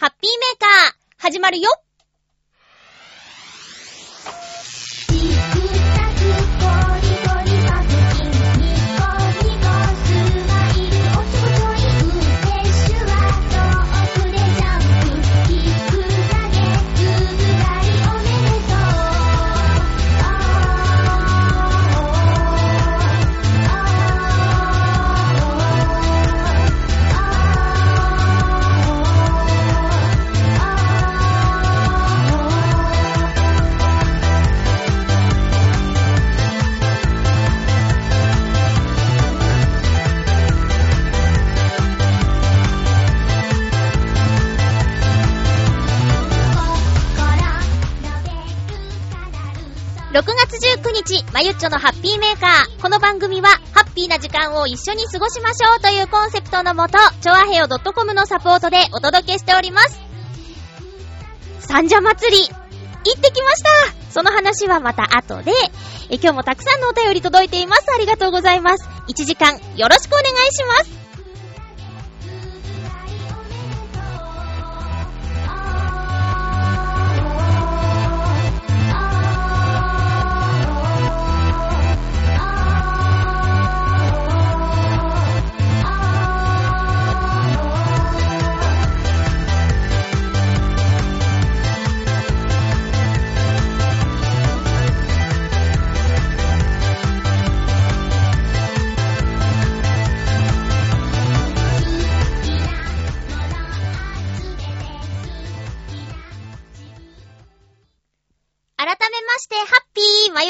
ハッピーメーカー、始まるよ。日、まゆっちょのハッピーメーカー。この番組は、ハッピーな時間を一緒に過ごしましょうというコンセプトのもと、ちょあへよ .com のサポートでお届けしております。三社祭り、行ってきましたその話はまた後で、え今日もたくさんのお便り届いています。ありがとうございます。1時間よろしくお願いします。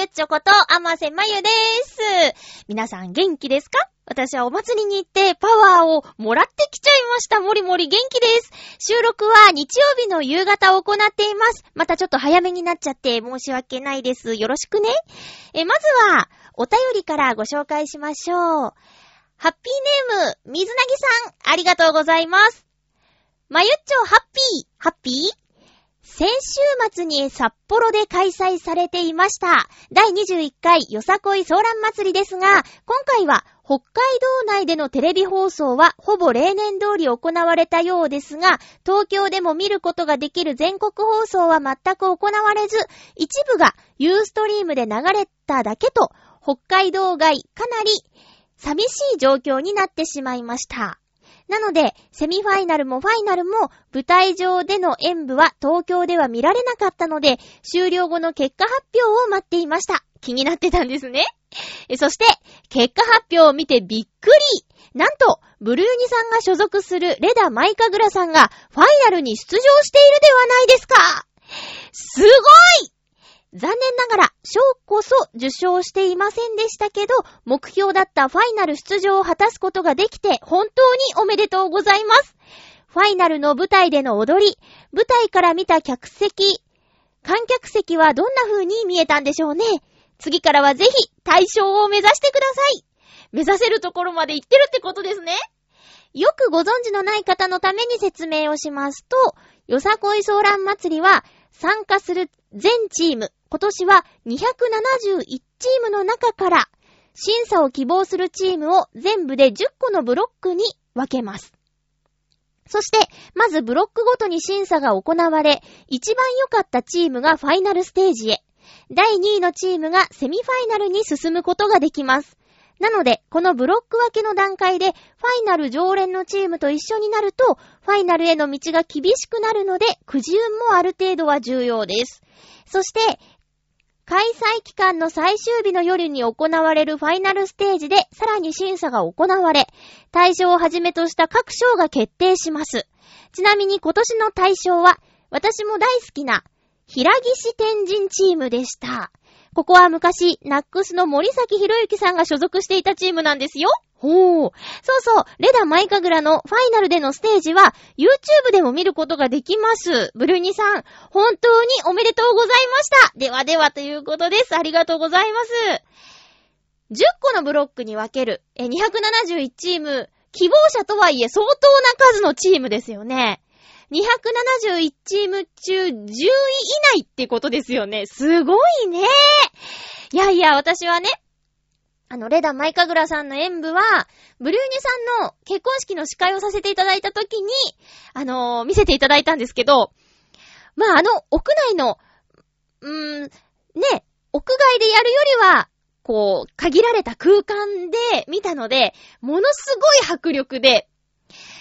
っちょこと、あませまゆです。皆さん元気ですか？私はお祭りに行ってパワーをもらってきちゃいました。もりもり元気です。収録は日曜日の夕方を行っています。またちょっと早めになっちゃって申し訳ないです。よろしくね。え、まずは、お便りからご紹介しましょう。ハッピーネーム、水なぎさん、ありがとうございます。まゆっちょハッピー、ハッピー？先週末に札幌で開催されていました。第21回よさこいソーラン祭りですが、今回は北海道内でのテレビ放送はほぼ例年通り行われたようですが、東京でも見ることができる全国放送は全く行われず、一部がユーストリームで流れただけと、北海道外かなり寂しい状況になってしまいました。なので、セミファイナルもファイナルも舞台上での演舞は東京では見られなかったので、終了後の結果発表を待っていました。気になってたんですね。そして、結果発表を見てびっくりなんと、ブルーニさんが所属するレダ・マイカグラさんがファイナルに出場しているではないですかすごい残念ながら、賞こそ受賞していませんでしたけど、目標だったファイナル出場を果たすことができて、本当におめでとうございます。ファイナルの舞台での踊り、舞台から見た客席、観客席はどんな風に見えたんでしょうね。次からはぜひ、対象を目指してください。目指せるところまで行ってるってことですね。よくご存知のない方のために説明をしますと、よさこいソーラン祭りは、参加する全チーム、今年は271チームの中から、審査を希望するチームを全部で10個のブロックに分けます。そして、まずブロックごとに審査が行われ、一番良かったチームがファイナルステージへ。第2位のチームがセミファイナルに進むことができます。なので、このブロック分けの段階で、ファイナル常連のチームと一緒になると、ファイナルへの道が厳しくなるので、くじ運もある程度は重要です。そして、開催期間の最終日の夜に行われるファイナルステージで、さらに審査が行われ、対象をはじめとした各賞が決定します。ちなみに今年の対象は、私も大好きな、平岸天神チームでした。ここは昔、ナックスの森崎博之さんが所属していたチームなんですよ。ほう。そうそう、レダ・マイカグラのファイナルでのステージは、YouTube でも見ることができます。ブルーニさん、本当におめでとうございました。ではではということです。ありがとうございます。10個のブロックに分ける、え、271チーム、希望者とはいえ相当な数のチームですよね。271チーム中10位以内ってことですよね。すごいね。いやいや、私はね、あの、レダ・マイカグラさんの演舞は、ブルーニュさんの結婚式の司会をさせていただいたときに、あのー、見せていただいたんですけど、まあ、あの、屋内の、うーん、ね、屋外でやるよりは、こう、限られた空間で見たので、ものすごい迫力で、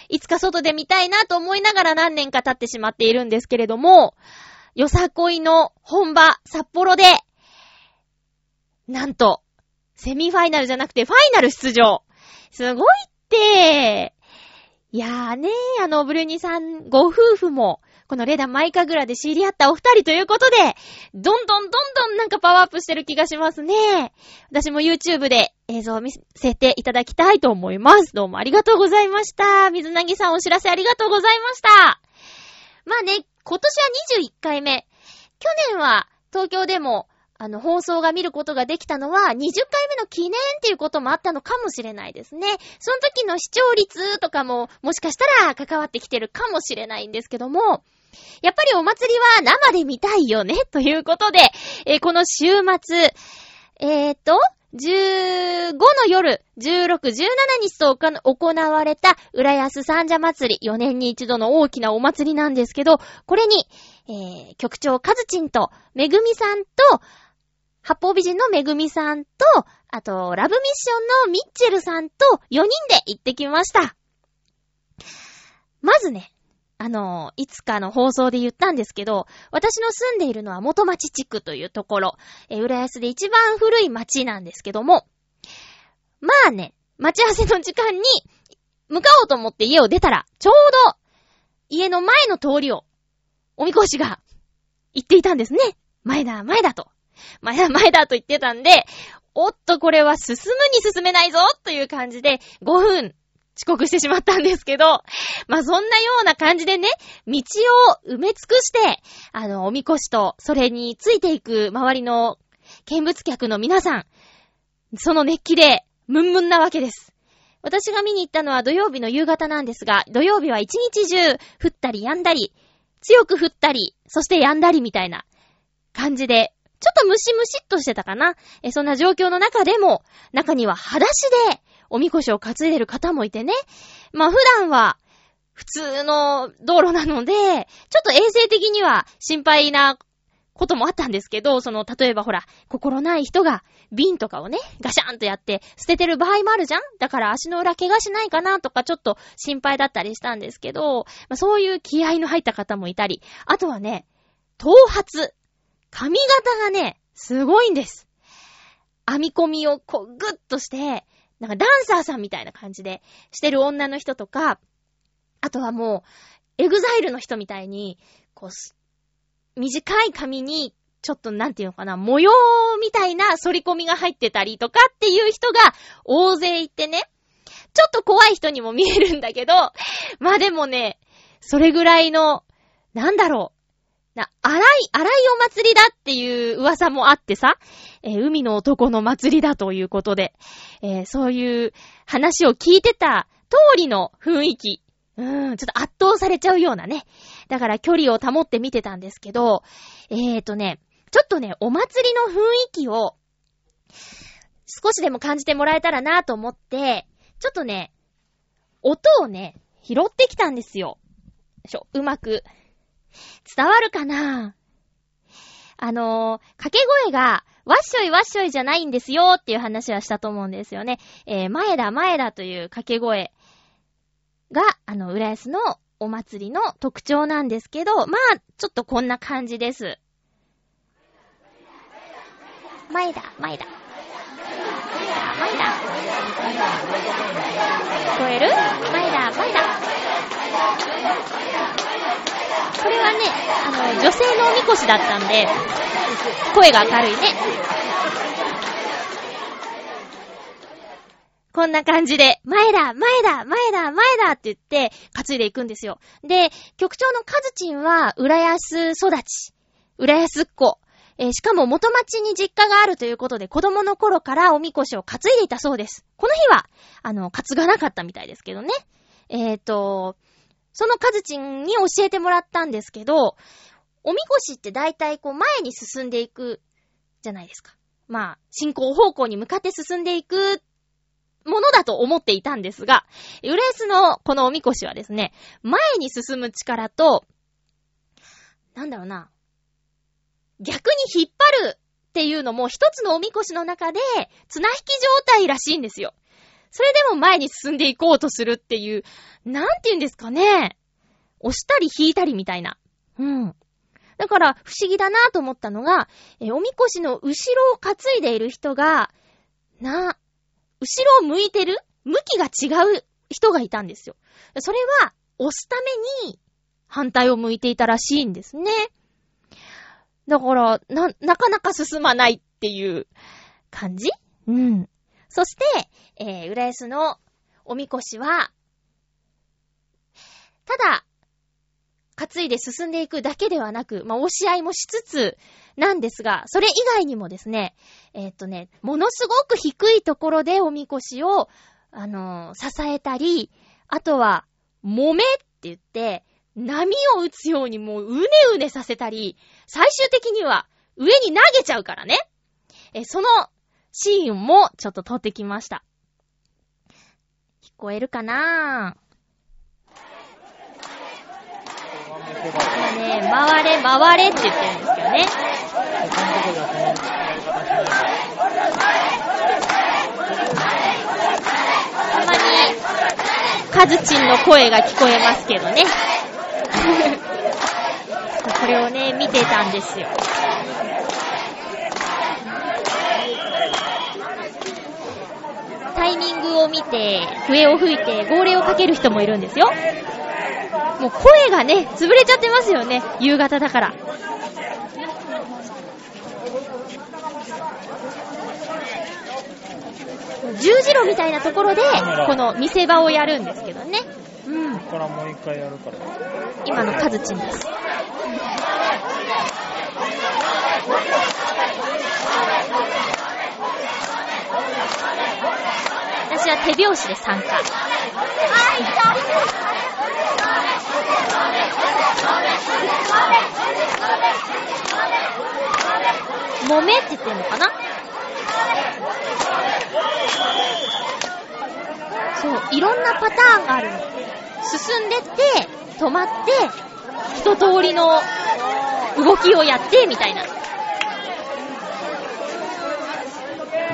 いつか外で見たいなと思いながら何年か経ってしまっているんですけれども、よさこいの本場、札幌で、なんと、セミファイナルじゃなくてファイナル出場。すごいって、いやーねー、あの、ブルーニさんご夫婦も、このレダマイカグラで知り合ったお二人ということで、どんどんどんどんなんかパワーアップしてる気がしますね。私も YouTube で映像を見せていただきたいと思います。どうもありがとうございました。水なぎさんお知らせありがとうございました。まあね、今年は21回目。去年は東京でもあの、放送が見ることができたのは、20回目の記念っていうこともあったのかもしれないですね。その時の視聴率とかも、もしかしたら関わってきてるかもしれないんですけども、やっぱりお祭りは生で見たいよね、ということで、えー、この週末、えーと、15の夜、16、17日と行われた浦安三社祭り、4年に一度の大きなお祭りなんですけど、これに、えー、局長カズチンと、めぐみさんと、八方美人のめぐみさんと、あと、ラブミッションのミッチェルさんと4人で行ってきました。まずね、あの、いつかの放送で言ったんですけど、私の住んでいるのは元町地区というところ、え、浦安で一番古い町なんですけども、まあね、待ち合わせの時間に向かおうと思って家を出たら、ちょうど家の前の通りを、おみこしが行っていたんですね。前だ、前だと。前だ、前だと言ってたんで、おっとこれは進むに進めないぞという感じで、5分遅刻してしまったんですけど、まあ、そんなような感じでね、道を埋め尽くして、あの、おみこしと、それについていく周りの見物客の皆さん、その熱気で、ムンムンなわけです。私が見に行ったのは土曜日の夕方なんですが、土曜日は一日中、降ったり止んだり、強く降ったり、そして止んだりみたいな感じで、ちょっとムシムシっとしてたかな。え、そんな状況の中でも、中には裸足で、おみこしを担いでる方もいてね。まあ普段は、普通の道路なので、ちょっと衛生的には心配なこともあったんですけど、その、例えばほら、心ない人が瓶とかをね、ガシャンとやって捨ててる場合もあるじゃんだから足の裏怪我しないかなとかちょっと心配だったりしたんですけど、まあ、そういう気合の入った方もいたり、あとはね、頭髪。髪型がね、すごいんです。編み込みをこうグッとして、なんかダンサーさんみたいな感じでしてる女の人とか、あとはもう、 EXILE の人みたいに、こう、短い髪に、ちょっとなんていうのかな、模様みたいな剃り込みが入ってたりとかっていう人が大勢いてね、ちょっと怖い人にも見えるんだけど、まあでもね、それぐらいの、なんだろう、な、荒い、荒いお祭りだっていう噂もあってさ、えー、海の男の祭りだということで、えー、そういう話を聞いてた通りの雰囲気、うーん、ちょっと圧倒されちゃうようなね。だから距離を保って見てたんですけど、えーとね、ちょっとね、お祭りの雰囲気を、少しでも感じてもらえたらなと思って、ちょっとね、音をね、拾ってきたんですよ。しょ、うまく伝わるかな？あのー、掛け声が、わっしょいわっしょいじゃないんですよっていう話はしたと思うんですよね。えー、前だ前だという掛け声が、あの、浦安のお祭りの特徴なんですけど、まあ、ちょっとこんな感じです。前だ、前だ。前だ。聞こえる？前だ、前だ。これはね、あの、女性のおみこしだったんで、声が明るいね。こんな感じで、前だ前だ前だ前だって言って、担いでいくんですよ。で、局長のカズチンは、浦安育ち。浦安っ子。えー、しかも元町に実家があるということで、子供の頃からおみこしを担いでいたそうです。この日は、あの、担がなかったみたいですけどね。えっ、ー、と、そのカズチンに教えてもらったんですけど、おみこしって大体こう前に進んでいくじゃないですか。まあ、進行方向に向かって進んでいく。ものだと思っていたんですが、浦安のこのおみこしはですね、前に進む力と、なんだろうな、逆に引っ張るっていうのも一つのおみこしの中で綱引き状態らしいんですよ。それでも前に進んでいこうとするっていう、なんて言うんですかね。押したり引いたりみたいな。うん。だから不思議だなと思ったのが、えおみこしの後ろを担いでいる人が、な、後ろを向いてる？向きが違う人がいたんですよ。それは、押すために反対を向いていたらしいんですね。だから、な、なかなか進まないっていう感じ？うん。そして、えー、浦安のおみこしは、ただ、担いで進んでいくだけではなく、まあ、押し合いもしつつなんですが、それ以外にもですね、えー、っとね、ものすごく低いところでおみこしを、あのー、支えたり、あとは、揉めって言って、波を打つようにもううねうねさせたり、最終的には上に投げちゃうからね。え、そのシーンもちょっと撮ってきました。聞こえるかな？今ね、回れ回れって言ってるんですけどね。たまに、カズチンの声が聞こえますけどね。これをね、見てたんですよ。タイミングを見て、笛を吹いて、号令をかける人もいるんですよ。もう声がね、潰れちゃってますよね。夕方だから。十字路みたいなところで、この見せ場をやるんですけどね。うん。こからもう一回やるから。今のカズチンです。私は手拍子で参加。もめって言ってんのかな？そう、いろんなパターンがあるの。進んでって、止まって、一通りの動きをやって、みたいな。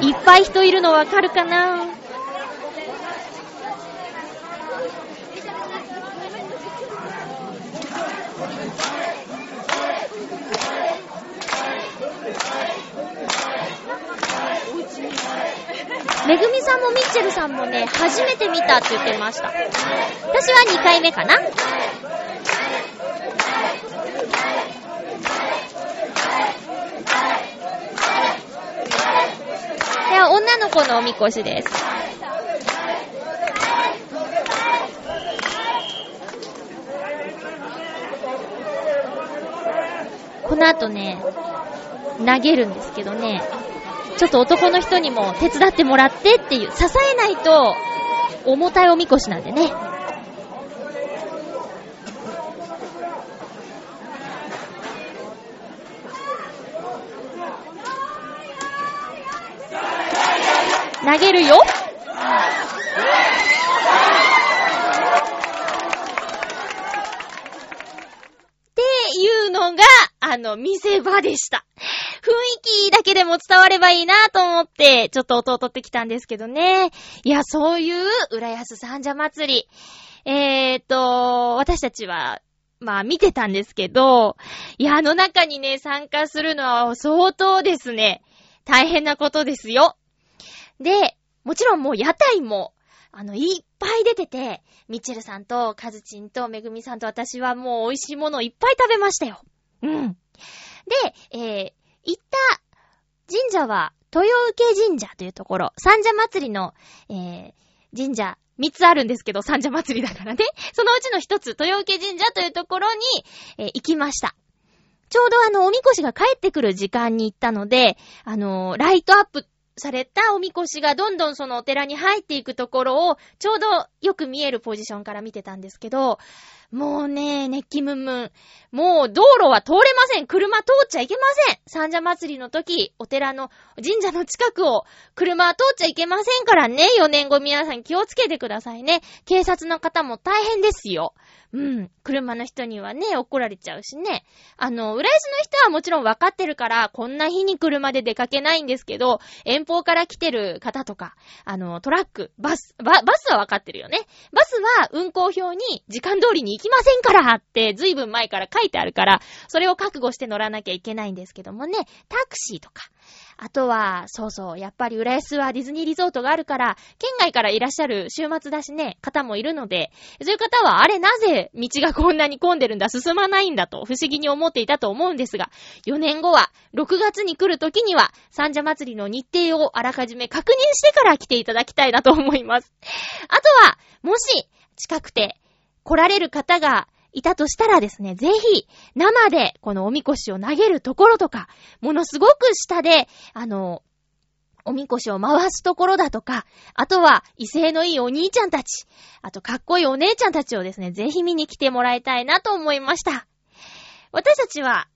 いっぱい人いるのわかるかな？めぐみさんもミッチェルさんもね、初めて見たって言ってました。私は2回目かな。いや、女の子のおみこしです。この後ね、投げるんですけどね、ちょっと男の人にも手伝ってもらってっていう、支えないと重たいおみこしなんでね。投げるよっていうのが、あの、見せ場でした。わればいいなと思って、ちょっと音を取ってきたんですけどね。いや、そういう、浦安三社祭り。えーと、私たちは、まあ見てたんですけど、いや、あの中にね、参加するのは相当ですね。大変なことですよ。で、もちろんもう屋台も、あの、いっぱい出てて、ミッチェルさんとカズチンとめぐみさんと私はもう美味しいものをいっぱい食べましたよ。うん。で、えー、行った神社は、豊受神社というところ、三社祭りの、えー、神社、三つあるんですけど、三社祭りだからね。そのうちの一つ、豊受神社というところに、えー、行きました。ちょうどあの、おみこしが帰ってくる時間に行ったので、あのー、ライトアップされたおみこしがどんどんそのお寺に入っていくところを、ちょうどよく見えるポジションから見てたんですけど、もうね、熱気ムンムン。もう道路は通れません。車通っちゃいけません。三社祭りの時、お寺の神社の近くを車通っちゃいけませんからね。4年後皆さん気をつけてくださいね。警察の方も大変ですよ。うん。車の人にはね、怒られちゃうしね。あの、浦安の人はもちろん分かってるから、こんな日に車で出かけないんですけど、遠方から来てる方とか、あの、トラック、バス、バ、バスは分かってるよね。バスは運行表に時間通りに行きませんからって、ずいぶん前から書いてあるから、それを覚悟して乗らなきゃいけないんですけどもね、タクシーとか、あとは、そうそう、やっぱり浦安はディズニーリゾートがあるから、県外からいらっしゃる週末だしね、方もいるので、そういう方は、あれなぜ道がこんなに混んでるんだ、進まないんだと、不思議に思っていたと思うんですが、4年後は、6月に来る時には、三社祭りの日程をあらかじめ確認してから来ていただきたいなと思います。あとは、もし、近くて、来られる方がいたとしたらですね、ぜひ、生でこのおみこしを投げるところとか、ものすごく下で、あの、おみこしを回すところだとか、あとは威勢のいいお兄ちゃんたち、あとかっこいいお姉ちゃんたちをですね、ぜひ見に来てもらいたいなと思いました。私たちは、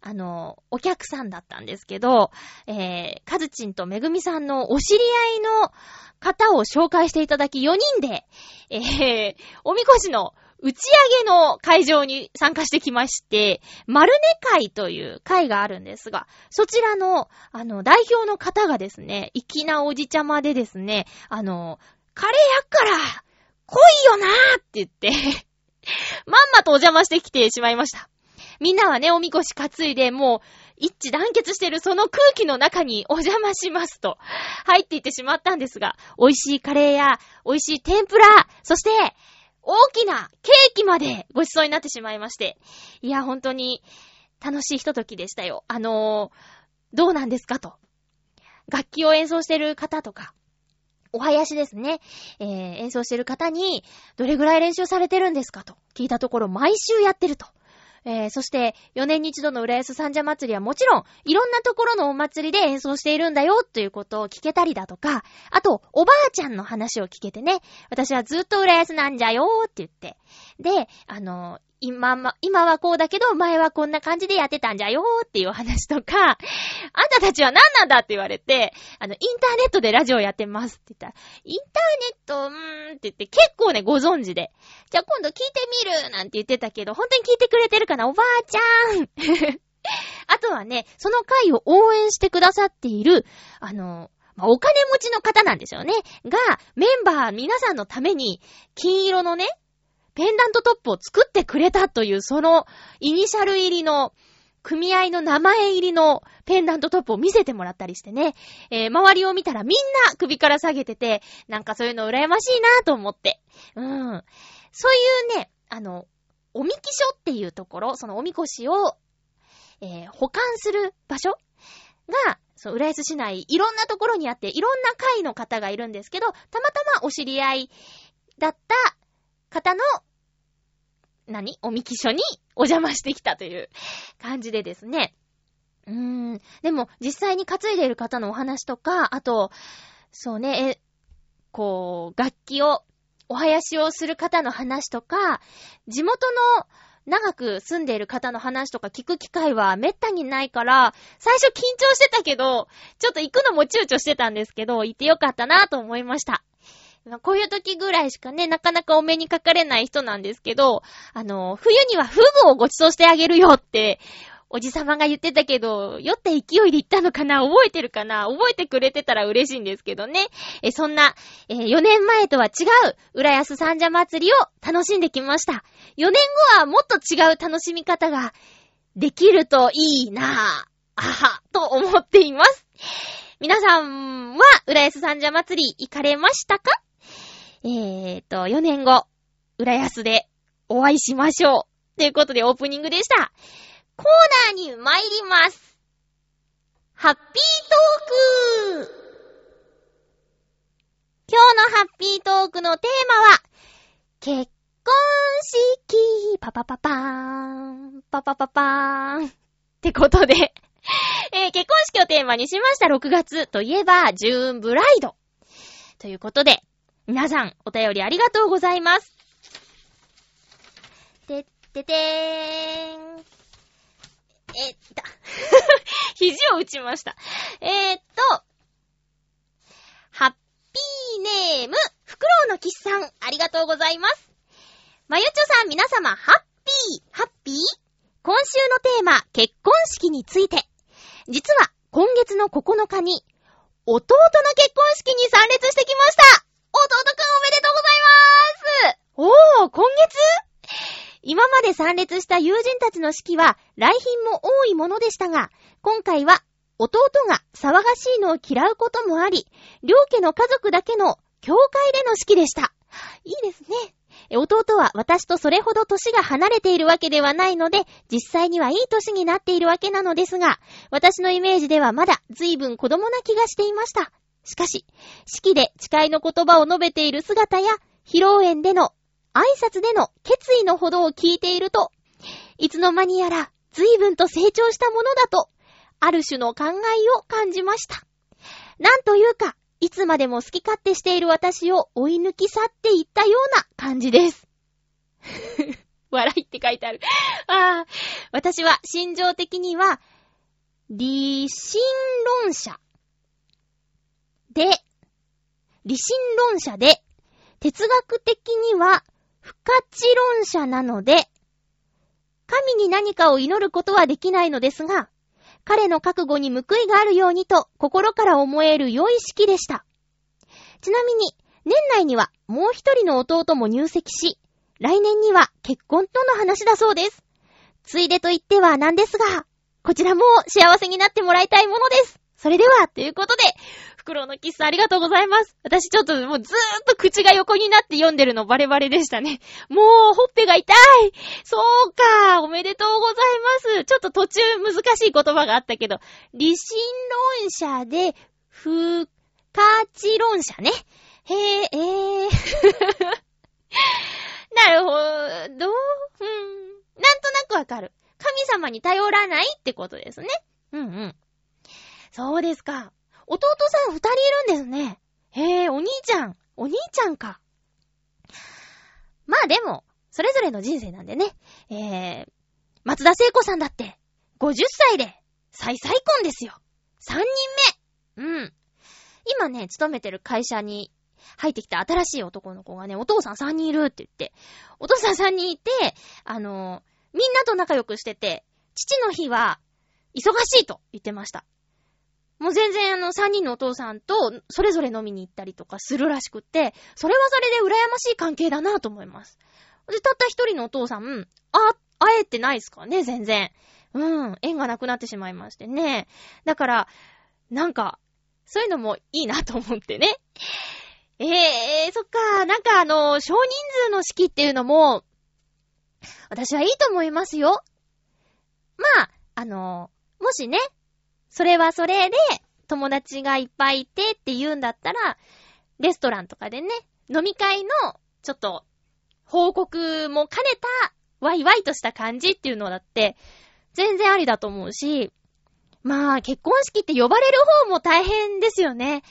あの、お客さんだったんですけど、えー、かずちんとめぐみさんのお知り合いの方を紹介していただき4人で、えー、おみこしの打ち上げの会場に参加してきまして、丸根会という会があるんですが、そちらの、あの、代表の方がですね、粋なおじちゃまでですね、あの、カレーやっから、来いよなーって言ってまんまとお邪魔してきてしまいました。みんなはね、おみこし担いで、もう、一致団結してるその空気の中にお邪魔しますと、入っていってしまったんですが、美味しいカレーや、美味しい天ぷら、そして、大きなケーキまでご馳走になってしまいまして。いや、本当に楽しいひとときでしたよ。あのー、どうなんですかと。楽器を演奏してる方とか、お囃子ですね。えー、演奏してる方に、どれぐらい練習されてるんですかと聞いたところ、毎週やってると。えー、そして、4年に一度の浦安三社祭りはもちろん、いろんなところのお祭りで演奏しているんだよ、ということを聞けたりだとか、あと、おばあちゃんの話を聞けてね、私はずっと浦安なんじゃよって言って。で、あの、今ま、今はこうだけど、前はこんな感じでやってたんじゃよーっていう話とか、あんたたちは何なんだって言われて、あの、インターネットでラジオやってますって言ったら、インターネット、うーんって言って結構ね、ご存知で。じゃあ今度聞いてみるなんて言ってたけど、本当に聞いてくれてるかなおばあちゃん あとはね、その回を応援してくださっている、あの、まあ、お金持ちの方なんですよね。が、メンバー皆さんのために、金色のね、ペンダントトップを作ってくれたという、そのイニシャル入りの、組合の名前入りのペンダントトップを見せてもらったりしてね、えー、周りを見たらみんな首から下げてて、なんかそういうの羨ましいなと思って。うん。そういうね、あの、おみき所っていうところ、そのおみこしを、えー、保管する場所が、そう、浦安市内、いろんなところにあって、いろんな会の方がいるんですけど、たまたまお知り合いだった方の何？おみき所にお邪魔してきたという感じでですね。うーん。でも、実際に担いでいる方のお話とか、あと、そうね、え、こう、楽器を、お囃子をする方の話とか、地元の長く住んでいる方の話とか聞く機会はめったにないから、最初緊張してたけど、ちょっと行くのも躊躇してたんですけど、行ってよかったなと思いました。こういう時ぐらいしかね、なかなかお目にかかれない人なんですけど、あの、冬にはフグをご馳走してあげるよって、おじさまが言ってたけど、酔った勢いで言ったのかな覚えてるかな覚えてくれてたら嬉しいんですけどね。え、そんな、えー、4年前とは違う、浦安三社祭りを楽しんできました。4年後はもっと違う楽しみ方ができるといいなぁ。あは、と思っています。皆さんは、浦安三社祭り行かれましたか？えーと、4年後、浦安でお会いしましょう。ということでオープニングでした。コーナーに参ります。ハッピートーク今日のハッピートークのテーマは、結婚式パパパパーンパパパパーンってことでえー、結婚式をテーマにしました6月といえば、ジューンブライド。ということで、皆さん、お便りありがとうございます。ててーん。えっと、肘を打ちました。えー、っと、ハッピーネーム、フクロウのキスさん、ありがとうございます。まゆちょさん、皆様、ハッピー、ハッピー？今週のテーマ、結婚式について。実は、今月の9日に、弟の結婚式に参列してきました弟弟くんおめでとうございますおー、今月？今まで参列した友人たちの式は、来賓も多いものでしたが、今回は、弟が騒がしいのを嫌うこともあり、両家の家族だけの教会での式でした。いいですね。弟は私とそれほど歳が離れているわけではないので、実際にはいい歳になっているわけなのですが、私のイメージではまだ随分子供な気がしていました。しかし、式で誓いの言葉を述べている姿や、披露宴での挨拶での決意のほどを聞いていると、いつの間にやら随分と成長したものだと、ある種の考えを感じました。なんというか、いつまでも好き勝手している私を追い抜き去っていったような感じです。笑いって書いてある。ああ、私は心情的には、理心論者で、理心論者で、哲学的には不可知論者なので、神に何かを祈ることはできないのですが、彼の覚悟に報いがあるようにと心から思える良い式でした。ちなみに、年内にはもう一人の弟も入籍し、来年には結婚との話だそうです。ついでと言ってはなんですが、こちらも幸せになってもらいたいものです。それでは、ということで、フクロウのキスありがとうございます。私ちょっともうずーっと口が横になって読んでるのバレバレでしたね。もう、ほっぺが痛いそうかおめでとうございます。ちょっと途中難しい言葉があったけど、理心論者で、不可知論者ね。へえ、えー。なるほど。うん。なんとなくわかる。神様に頼らないってことですね。うんうん。そうですか。弟さん二人いるんですね。へえ、お兄ちゃん。お兄ちゃんか。まあでも、それぞれの人生なんでね。えー、松田聖子さんだって、50歳で、再再婚ですよ。3人目。うん。今ね、勤めてる会社に入ってきた新しい男の子がね、お父さん3人いるって言って、お父さん3人いて、あのみんなと仲良くしてて、父の日は、忙しいと言ってました。もう全然あの3人のお父さんとそれぞれ飲みに行ったりとかするらしくって、それはそれで羨ましい関係だなと思います。で、たった一人のお父さん、あ、会えてないっすかね、全然。うん、縁がなくなってしまいましてね。だから、なんか、そういうのもいいなと思ってね。ええー、そっか、なんかあの、少人数の式っていうのも、私はいいと思いますよ。まあ、あの、もしね、それはそれで、友達がいっぱいいてって言うんだったら、レストランとかでね、飲み会の、ちょっと、報告も兼ねた、ワイワイとした感じっていうのだって、全然ありだと思うし、まあ、結婚式って呼ばれる方も大変ですよね。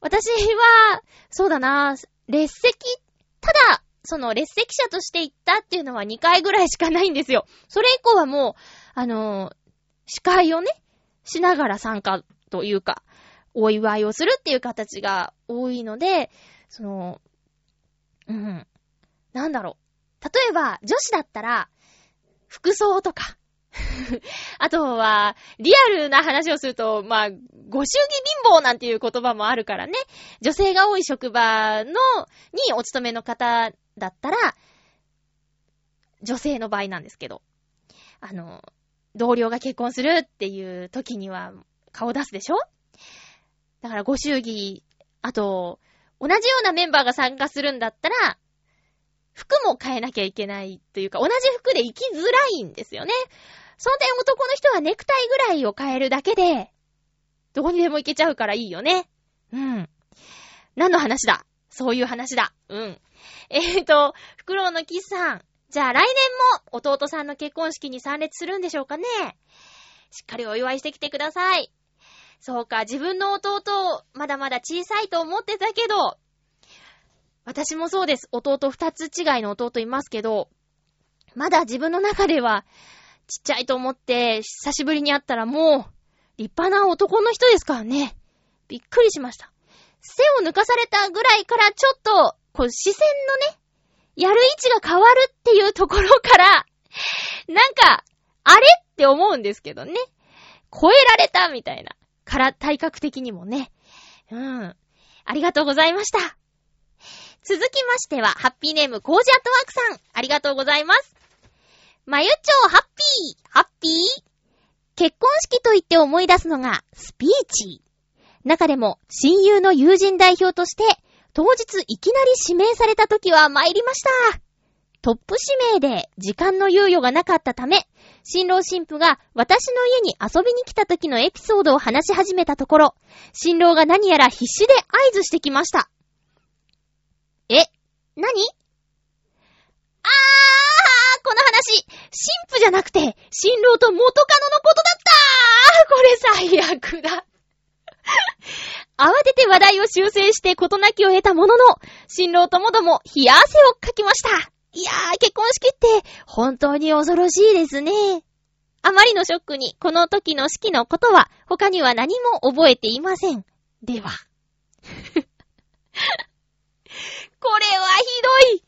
私は、そうだな、列席、ただ、その列席者として行ったっていうのは2回ぐらいしかないんですよ。それ以降はもう、あの司会をね、しながら参加というか、お祝いをするっていう形が多いので、その、うん。なんだろう。例えば、女子だったら、服装とか、あとは、リアルな話をすると、まあ、ご祝儀貧乏なんていう言葉もあるからね。女性が多い職場の、にお勤めの方だったら、女性の場合なんですけど、あの、同僚が結婚するっていう時には顔出すでしょ？だからご祝儀、あと、同じようなメンバーが参加するんだったら、服も変えなきゃいけないというか、同じ服で行きづらいんですよね。その点男の人はネクタイぐらいを変えるだけで、どこにでも行けちゃうからいいよね。うん。何の話だ？そういう話だ。うん。えーと、フクロウのキスさん。じゃあ来年も弟さんの結婚式に参列するんでしょうかねしっかりお祝いしてきてください。そうか、自分の弟、まだまだ小さいと思ってたけど、私もそうです。弟二つ違いの弟いますけど、まだ自分の中では、ちっちゃいと思って、久しぶりに会ったらもう、立派な男の人ですからね。びっくりしました。背を抜かされたぐらいからちょっと、こう視線のね、やる位置が変わるっていうところから、なんか、あれって思うんですけどね。超えられたみたいな。から、体格的にもね。うん。ありがとうございました。続きましては、ハッピーネーム、コージアットワークさん。ありがとうございます。まゆちょう、ハッピー、ハッピー？結婚式と言って思い出すのが、スピーチ。中でも、親友の友人代表として、当日いきなり指名された時は参りました。トップ指名で時間の猶予がなかったため、新郎新婦が私の家に遊びに来た時のエピソードを話し始めたところ、新郎が何やら必死で合図してきました。え、何？あー、この話、新婦じゃなくて、新郎と元カノのことだったーこれ最悪だ。慌てて話題を修正して事なきを得たものの、新郎ともども冷や汗をかきました。いやー、結婚式って本当に恐ろしいですね。あまりのショックに、この時の式のことは他には何も覚えていません。では。これはひどい。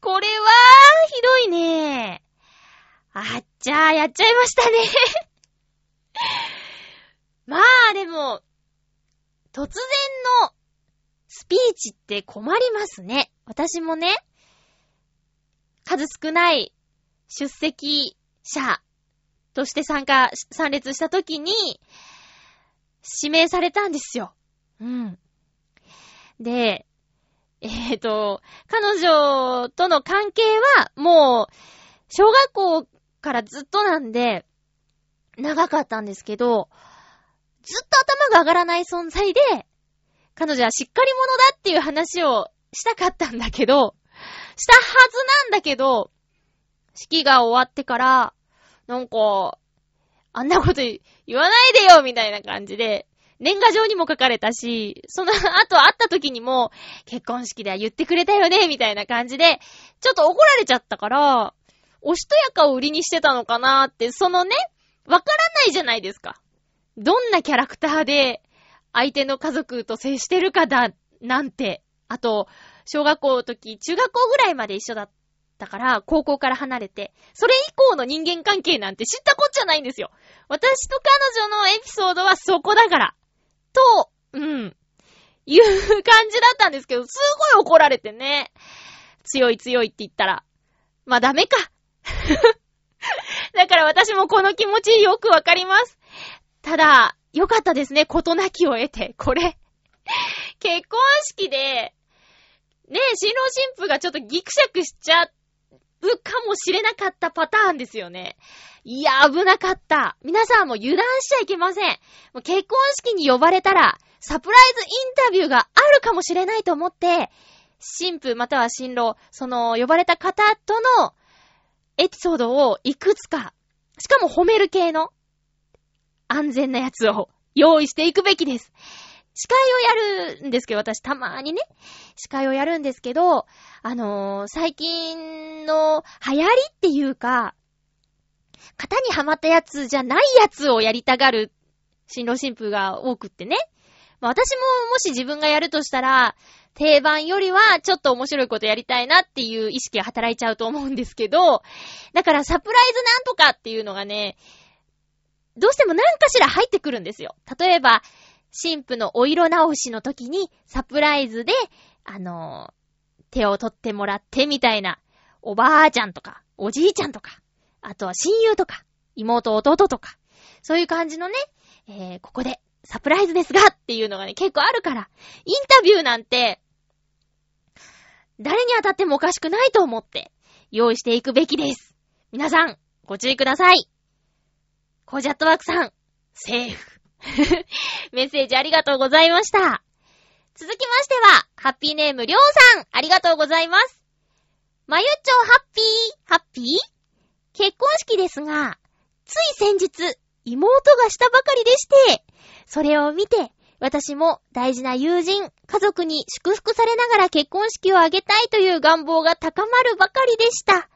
これはひどいね。あっちゃー、やっちゃいましたね まあ、でも、突然のスピーチって困りますね。私もね、数少ない出席者として参加、参列した時に、指名されたんですよ。うん。で、えっ、ー、と、彼女との関係は、もう、小学校からずっとなんで、長かったんですけど、ずっと頭が上がらない存在で、彼女はしっかり者だっていう話をしたかったんだけど、したはずなんだけど、式が終わってから、なんか、あんなこと言わないでよみたいな感じで、年賀状にも書かれたし、その後会った時にも、結婚式では言ってくれたよねみたいな感じで、ちょっと怒られちゃったから、おしとやかを売りにしてたのかなーって、そのね、わからないじゃないですか。どんなキャラクターで、相手の家族と接してるかだ、なんて。あと、小学校の時、中学校ぐらいまで一緒だったから、高校から離れて、それ以降の人間関係なんて知ったこっちゃないんですよ。私と彼女のエピソードはそこだから。と、うん、いう感じだったんですけど、すごい怒られてね。強い強いって言ったら。まあダメか。だから私もこの気持ちよくわかります。ただ、よかったですね。ことなきを得て。これ。結婚式で、ねえ、新郎新婦がちょっとギクシャクしちゃうかもしれなかったパターンですよね。いや、危なかった。皆さんも油断しちゃいけません。もう結婚式に呼ばれたら、サプライズインタビューがあるかもしれないと思って、新婦または新郎、その呼ばれた方とのエピソードをいくつか、しかも褒める系の安全なやつを用意していくべきです。司会をやるんですけど、私たまーにね、司会をやるんですけど、あのー、最近の流行りっていうか、型にはまったやつじゃないやつをやりたがる新郎新婦が多くってね。まあ、私ももし自分がやるとしたら、定番よりはちょっと面白いことやりたいなっていう意識が働いちゃうと思うんですけど、だからサプライズなんとかっていうのがね、どうしても何かしら入ってくるんですよ。例えば、神父のお色直しの時にサプライズで、あのー、手を取ってもらってみたいな、おばあちゃんとか、おじいちゃんとか、あとは親友とか、妹弟とか、そういう感じのね、えー、ここでサプライズですがっていうのがね、結構あるから、インタビューなんて、誰に当たってもおかしくないと思って、用意していくべきです。皆さん、ご注意ください。コージャットワークさん、セーフ。メッセージありがとうございました。続きましては、ハッピーネームりょうさん、ありがとうございます。まゆっちょハッピー、ハッピー？結婚式ですが、つい先日、妹がしたばかりでして、それを見て、私も大事な友人、家族に祝福されながら結婚式を挙げたいという願望が高まるばかりでした。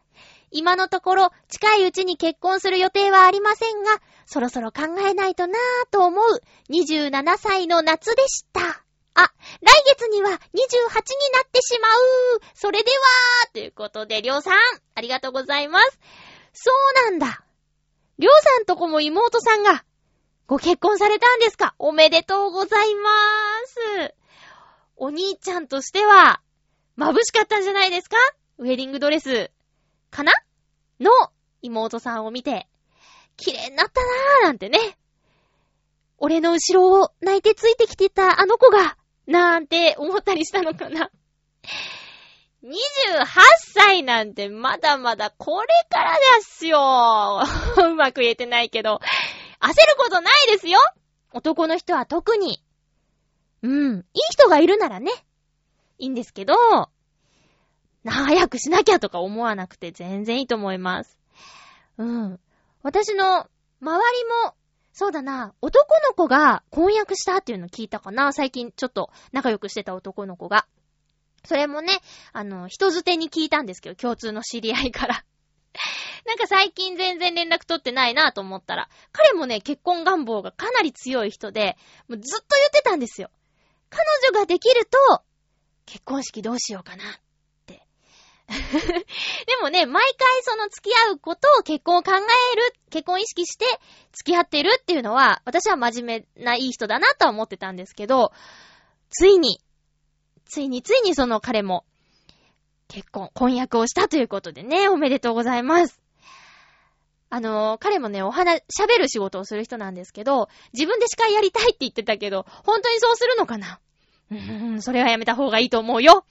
今のところ近いうちに結婚する予定はありませんが、そろそろ考えないとなぁと思う27歳の夏でした。あ、来月には28になってしまうそれではということで、りょうさん、ありがとうございます。そうなんだ。りょうさんとこも妹さんが、ご結婚されたんですか？おめでとうございまーす。お兄ちゃんとしては、眩しかったんじゃないですか？ウェディングドレス、かな？の妹さんを見て、綺麗になったなーなんてね。俺の後ろを泣いてついてきてたあの子が、なんて思ったりしたのかな。28歳なんてまだまだこれからですよ。うまく言えてないけど。焦ることないですよ男の人は特に。うん。いい人がいるならね。いいんですけど、早くしなきゃとか思わなくて全然いいと思います。うん。私の周りもそうだな、男の子が婚約したっていうの聞いたかな最近ちょっと仲良くしてた男の子が。それもね、あの、人づてに聞いたんですけど、共通の知り合いから なんか最近全然連絡取ってないなと思ったら、彼もね、結婚願望がかなり強い人で、もうずっと言ってたんですよ。彼女ができると、結婚式どうしようかな でもね、毎回その付き合うことを結婚を考える、結婚意識して付き合ってるっていうのは、私は真面目ないい人だなとは思ってたんですけど、ついに、ついについにその彼も、結婚、婚約をしたということでね、おめでとうございます。あの、彼もね、お話、喋る仕事をする人なんですけど、自分で司会やりたいって言ってたけど、本当にそうするのかな？うーん、それはやめた方がいいと思うよ。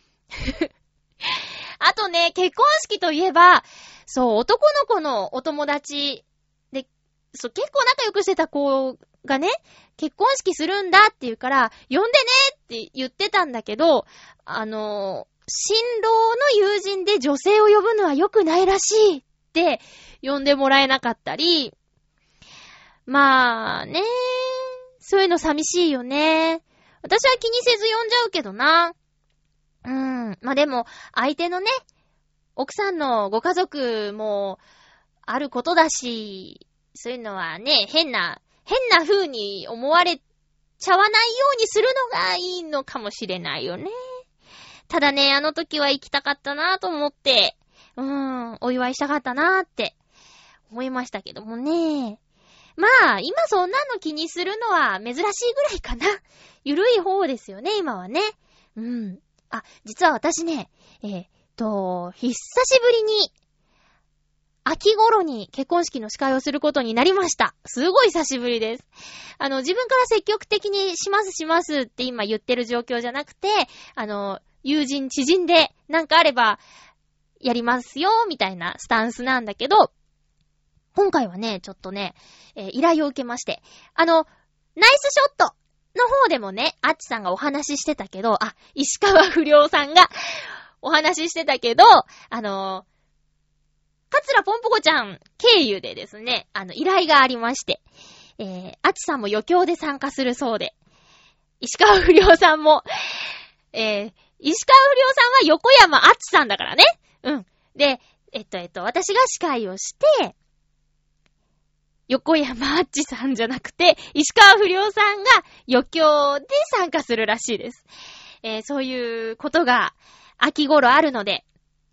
あとね、結婚式といえば、そう、男の子のお友達で、そう、結構仲良くしてた子がね、結婚式するんだって言うから、呼んでねって言ってたんだけど、あの、新郎の友人で女性を呼ぶのは良くないらしいって呼んでもらえなかったり、まあね、そういうの寂しいよね。私は気にせず呼んじゃうけどな。うん。まあ、でも、相手のね、奥さんのご家族もあることだし、そういうのはね、変な、変な風に思われちゃわないようにするのがいいのかもしれないよね。ただね、あの時は行きたかったなと思って、うーん、お祝いしたかったなーって思いましたけどもね。まあ、今そんなの気にするのは珍しいぐらいかな。ゆるい方ですよね、今はね。うん。あ、実は私ね、えー、と、久しぶりに、秋頃に結婚式の司会をすることになりました。すごい久しぶりです。あの、自分から積極的にしますしますって今言ってる状況じゃなくて、あの、友人、知人でなんかあれば、やりますよ、みたいなスタンスなんだけど、今回はね、ちょっとね、えー、依頼を受けまして、あの、ナイスショットの方でもね、あっちさんがお話ししてたけど、あ、石川不良さんがお話ししてたけど、あのー、かつらぽんぽこちゃん経由でですね、あの、依頼がありまして、えー、あっちさんも余興で参加するそうで、石川不良さんも、えー、石川不良さんは横山あっちさんだからね。うん。で、えっと、えっと、私が司会をして、横山あっちさんじゃなくて、石川不良さんが余興で参加するらしいです。えー、そういうことが秋頃あるので、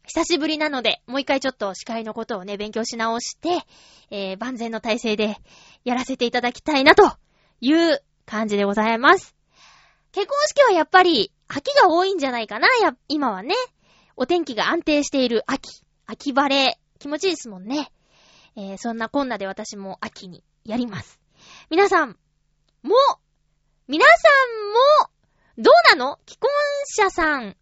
久しぶりなので、もう一回ちょっと司会のことをね、勉強し直して、えー、万全の体制でやらせていただきたいなという感じでございます。結婚式はやっぱり秋が多いんじゃないかな、や、今はね。お天気が安定している秋。秋晴れ、気持ちいいですもんね。えー、そんなこんなで私も秋にやります。皆さん、も、皆さんも、どうなの？既婚者さん、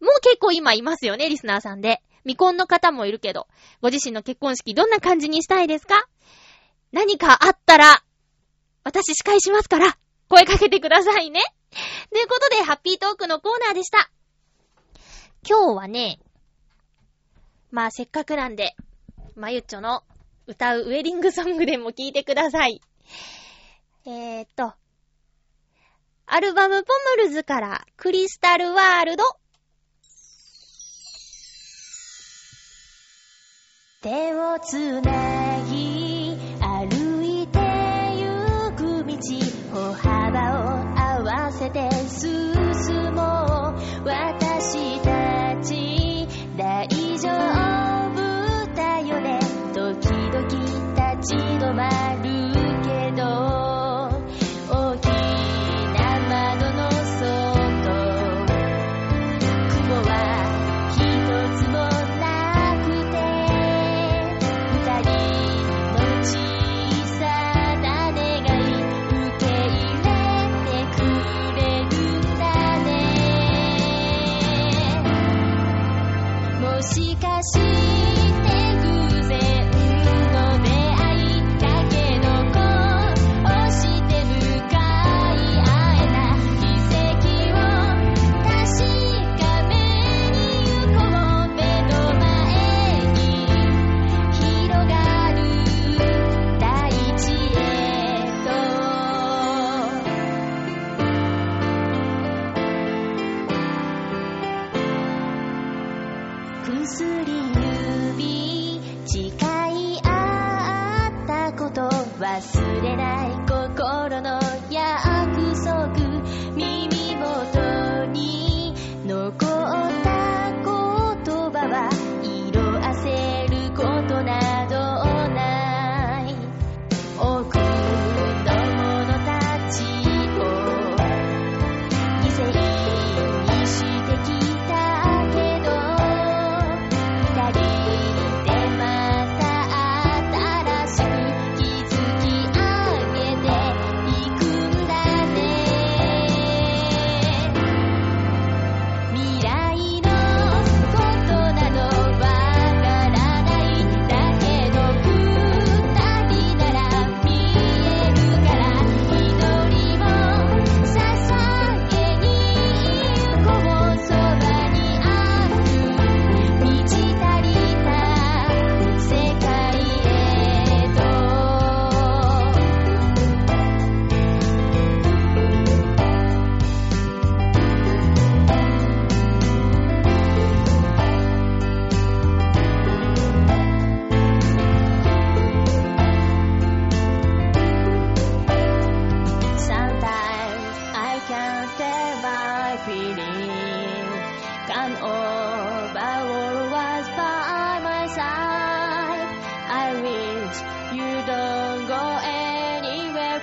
もう結構今いますよね、リスナーさんで。未婚の方もいるけど、ご自身の結婚式どんな感じにしたいですか？何かあったら、私司会しますから、声かけてくださいね。ということで、ハッピートークのコーナーでした。今日はね、まあせっかくなんで、まゆっちょの歌うウェディングソングでも聴いてください。えーっと、アルバムポムルズからクリスタルワールド手をつなぎ歩いてゆく道歩幅を合わせて進もう私立ち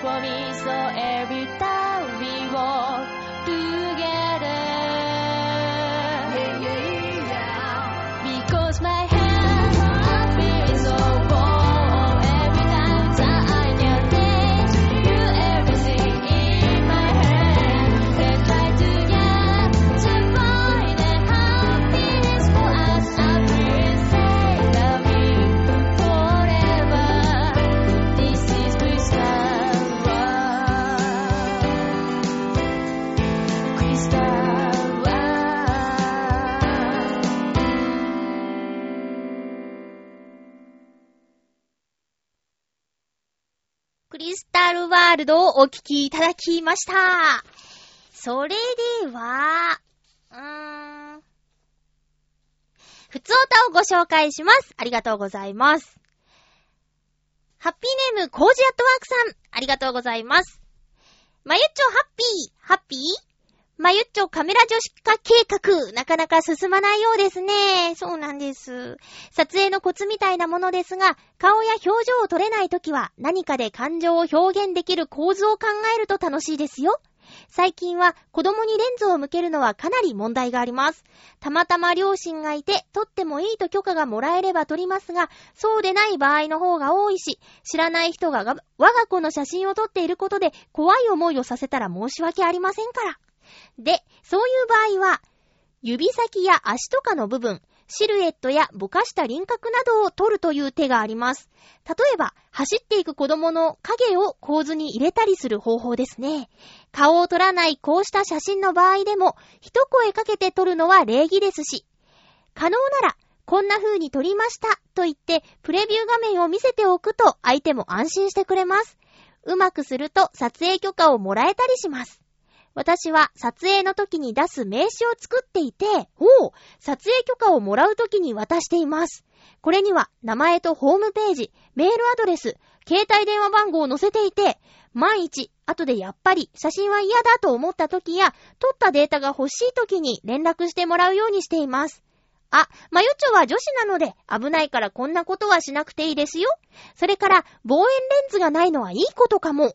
for me ワールドをお聞きいただきました。それでは、うーん。ふつおたをご紹介します。ありがとうございます。ハッピーネーム、コージアットワークさん、ありがとうございます。まゆっちょハッピー、ハッピー？まゆっちょカメラ女子化計画、なかなか進まないようですね。そうなんです。撮影のコツみたいなものですが、顔や表情を撮れないときは何かで感情を表現できる構図を考えると楽しいですよ。最近は子供にレンズを向けるのはかなり問題があります。たまたま両親がいて撮ってもいいと許可がもらえれば撮りますが、そうでない場合の方が多いし、知らない人がが我が子の写真を撮っていることで怖い思いをさせたら申し訳ありませんから。で、そういう場合は、指先や足とかの部分、シルエットやぼかした輪郭などを撮るという手があります。例えば、走っていく子供の影を構図に入れたりする方法ですね。顔を撮らないこうした写真の場合でも、一声かけて撮るのは礼儀ですし、可能なら、こんな風に撮りましたと言って、プレビュー画面を見せておくと相手も安心してくれます。うまくすると撮影許可をもらえたりします。私は撮影の時に出す名刺を作っていて、おう撮影許可をもらう時に渡しています。これには名前とホームページ、メールアドレス、携帯電話番号を載せていて、万一、後でやっぱり写真は嫌だと思った時や、撮ったデータが欲しい時に連絡してもらうようにしています。あ、マユッチョは女子なので危ないからこんなことはしなくていいですよ。それから望遠レンズがないのはいいことかも。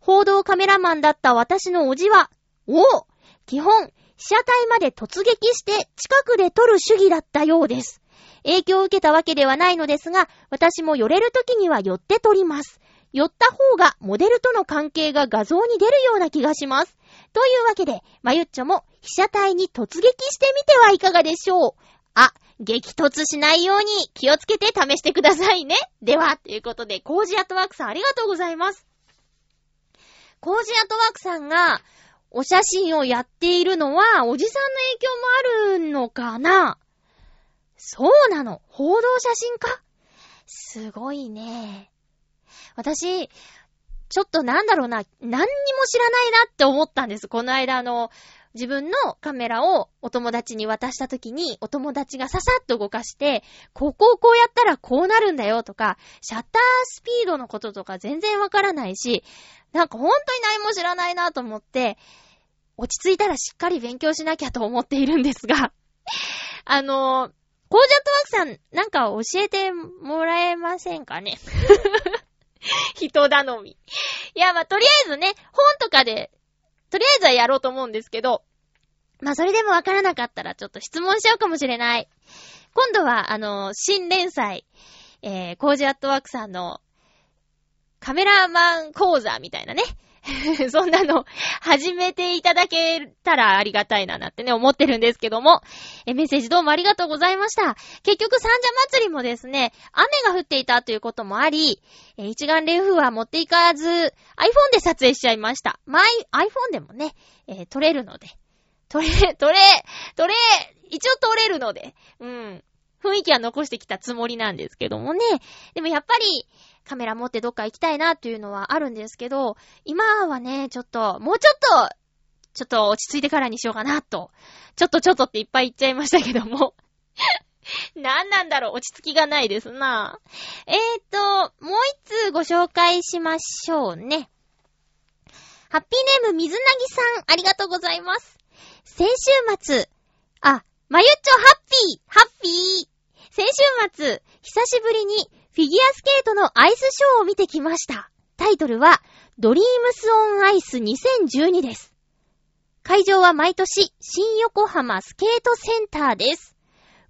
報道カメラマンだった私のおじは、お基本、被写体まで突撃して近くで撮る主義だったようです。影響を受けたわけではないのですが、私も寄れる時には寄って撮ります。寄った方がモデルとの関係が画像に出るような気がします。というわけで、まゆっちょも被写体に突撃してみてはいかがでしょう。あ、激突しないように気をつけて試してくださいね。では、ということで、コージアットワークさんありがとうございます。コージアットワークさんが、お写真をやっているのは、おじさんの影響もあるのかな？そうなの。報道写真家すごいね。私、ちょっとなんだろうな、何にも知らないなって思ったんです。この間、あの、自分のカメラをお友達に渡した時に、お友達がささっと動かして、ここをこうやったらこうなるんだよとか、シャッタースピードのこととか全然わからないし、なんかほんとに何も知らないなと思って、落ち着いたらしっかり勉強しなきゃと思っているんですが、あの、コージャットワークさん、なんか教えてもらえませんかね？人頼み。いや、まあ、とりあえずね、本とかで、とりあえずはやろうと思うんですけど、まあ、それでもわからなかったらちょっと質問しちゃうかもしれない。今度は、あの、新連載、えー、コージアットワークさんの、カメラマン講座みたいなね、そんなの始めていただけたらありがたいななんてね、思ってるんですけども、え、メッセージどうもありがとうございました。結局、三社祭りもですね、雨が降っていたということもあり、え、一眼レフは持っていかず、iPhone で撮影しちゃいました。マイ、iPhone でもね、えー、撮れるので。撮れ、撮れ、撮れ、一応撮れるので、うん。雰囲気は残してきたつもりなんですけどもね。でもやっぱり、カメラ持ってどっか行きたいなっていうのはあるんですけど、今はね、ちょっと、もうちょっと、ちょっと落ち着いてからにしようかなと。ちょっとちょっとっていっぱい言っちゃいましたけども。何なんだろう？落ち着きがないですな。えーと、もう一通ご紹介しましょうね。ハッピーネーム水なぎさん、ありがとうございます。先週末、あ、まゆっちょハッピー、ハッピー。先週末、久しぶりにフィギュアスケートのアイスショーを見てきました。タイトルは、 Dreams on Ice 2012です。会場は毎年、新横浜スケートセンターです。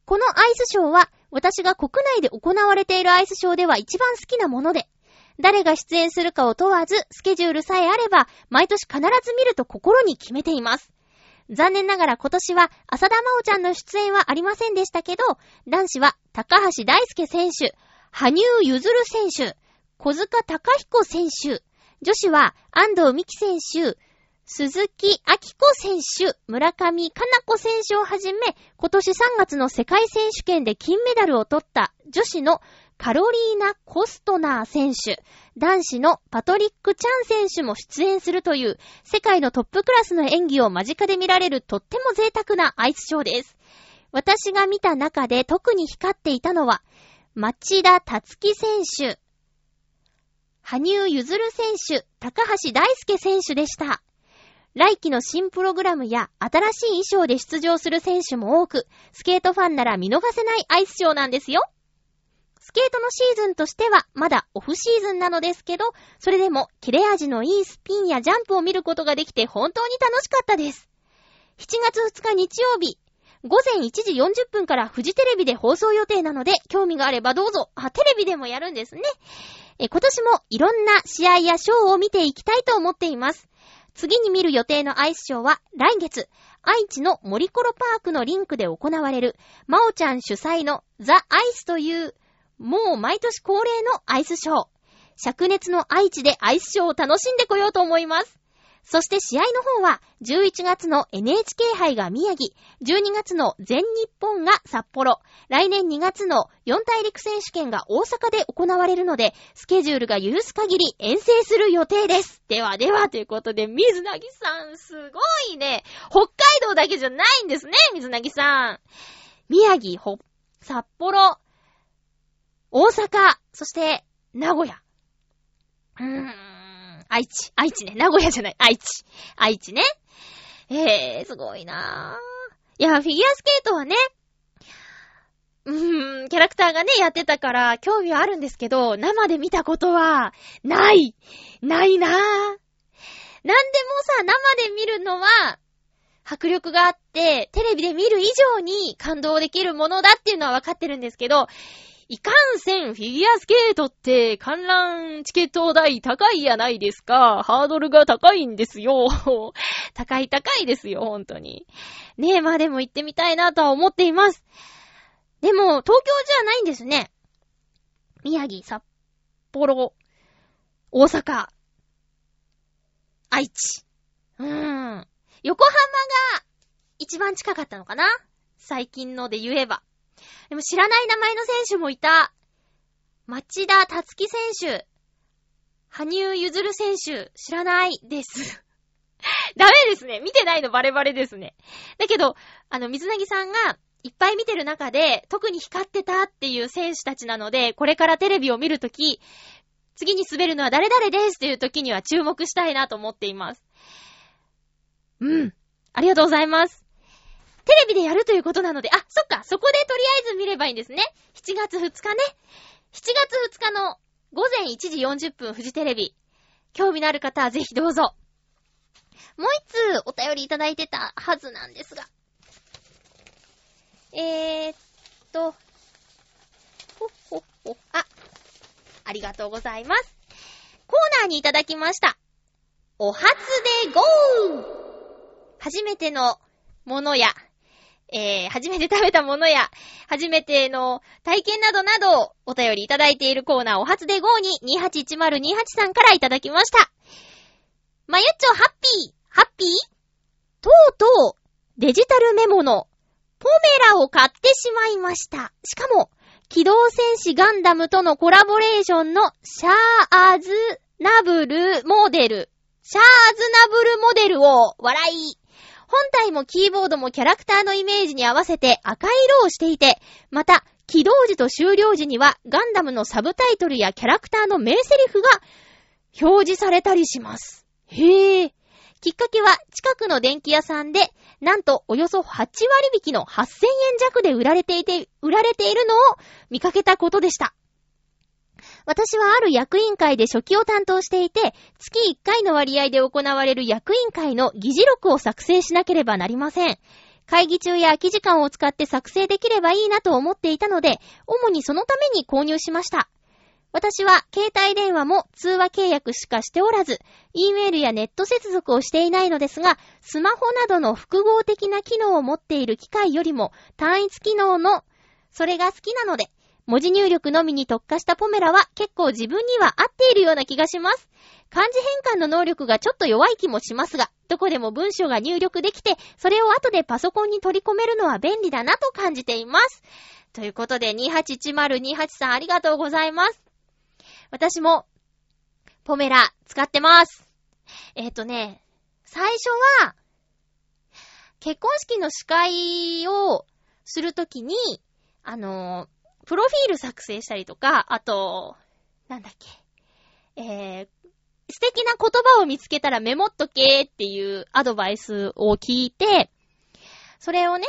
このアイスショーは、私が国内で行われているアイスショーでは一番好きなもので、誰が出演するかを問わず、スケジュールさえあれば、毎年必ず見ると心に決めています。残念ながら今年は、浅田真央ちゃんの出演はありませんでしたけど、男子は高橋大輔選手、羽生結弦選手、小塚隆彦選手、女子は安藤美希選手、鈴木明子選手、村上かな子選手をはじめ、今年3月の世界選手権で金メダルを取った女子のカロリーナ・コストナー選手、男子のパトリック・チャン選手も出演するという世界のトップクラスの演技を間近で見られるとっても贅沢なアイスショーです。私が見た中で特に光っていたのは、町田達樹選手、羽生結弦選手、高橋大輔選手でした。来季の新プログラムや新しい衣装で出場する選手も多く、スケートファンなら見逃せないアイスショーなんですよ。スケートのシーズンとしてはまだオフシーズンなのですけど、それでも切れ味のいいスピンやジャンプを見ることができて本当に楽しかったです。7月2日日曜日、午前1時40分からフジテレビで放送予定なので、興味があればどうぞ。あ、テレビでもやるんですね。え、今年もいろんな試合やショーを見ていきたいと思っています。次に見る予定のアイスショーは来月、愛知の森コロパークのリンクで行われる、まおちゃん主催のザ・アイスという、もう毎年恒例のアイスショー。灼熱の愛知でアイスショーを楽しんでこようと思います。そして試合の方は、11月の NHK 杯が宮城、12月の全日本が札幌、来年2月の四大陸選手権が大阪で行われるので、スケジュールが許す限り遠征する予定です。ではでは、ということで、水なぎさん、すごいね。北海道だけじゃないんですね、水なぎさん。宮城、ほ、札幌、大阪、そして、名古屋。うーん、愛知、愛知ね。名古屋じゃない、愛知。愛知ね。えー、すごいなぁ。いや、フィギュアスケートはね、うーん、キャラクターがね、やってたから、興味はあるんですけど、生で見たことは、ないないなぁ。なんでもさ、生で見るのは、迫力があって、テレビで見る以上に感動できるものだっていうのは分かってるんですけど、いかんせんフィギュアスケートって観覧チケット代高いやないですか。ハードルが高いんですよ。高い高いですよ、本当に。ねえ、まあでも行ってみたいなとは思っています。でも、東京じゃないんですね。宮城、札幌、大阪、愛知。うーん。横浜が一番近かったのかな最近ので言えば。でも知らない名前の選手もいた。町田達樹選手。羽生結弦選手。知らないです。ダメですね。見てないのバレバレですね。だけど、あの、水なぎさんがいっぱい見てる中で、特に光ってたっていう選手たちなので、これからテレビを見るとき、次に滑るのは誰々ですっていう時には注目したいなと思っています。うん。ありがとうございます。テレビでやるということなので、あ、そっか、そこでとりあえず見ればいいんですね。7月2日ね。7月2日の午前1時40分フジテレビ。興味のある方はぜひどうぞ。もう一通お便りいただいてたはずなんですが。えーっと、ほっほっほ、あ、ありがとうございます。コーナーにいただきました。お初でゴー初めてのものや、えー、初めて食べたものや、初めての体験などなどお便りいただいているコーナーお初で GO に281028さんからいただきました。まゆっちょハッピー、ハッピー？とうとうデジタルメモのポメラを買ってしまいました。しかも、機動戦士ガンダムとのコラボレーションのシャーズナブルモデル、シャーズナブルモデルを笑い、本体もキーボードもキャラクターのイメージに合わせて赤い色をしていて、また、起動時と終了時にはガンダムのサブタイトルやキャラクターの名セリフが表示されたりします。へぇ。きっかけは近くの電気屋さんで、なんとおよそ8割引きの8000円弱で売られていて、売られているのを見かけたことでした。私はある役員会で初期を担当していて、月1回の割合で行われる役員会の議事録を作成しなければなりません。会議中や空き時間を使って作成できればいいなと思っていたので、主にそのために購入しました。私は携帯電話も通話契約しかしておらず、E メールやネット接続をしていないのですが、スマホなどの複合的な機能を持っている機械よりも単一機能のそれが好きなので、文字入力のみに特化したポメラは結構自分には合っているような気がします。漢字変換の能力がちょっと弱い気もしますが、どこでも文章が入力できて、それを後でパソコンに取り込めるのは便利だなと感じています。ということで、281028さんありがとうございます。私も、ポメラ使ってます。えっ、とね、最初は、結婚式の司会をするときに、あの、プロフィール作成したりとか、あと、なんだっけ、えー、素敵な言葉を見つけたらメモっとけっていうアドバイスを聞いて、それをね、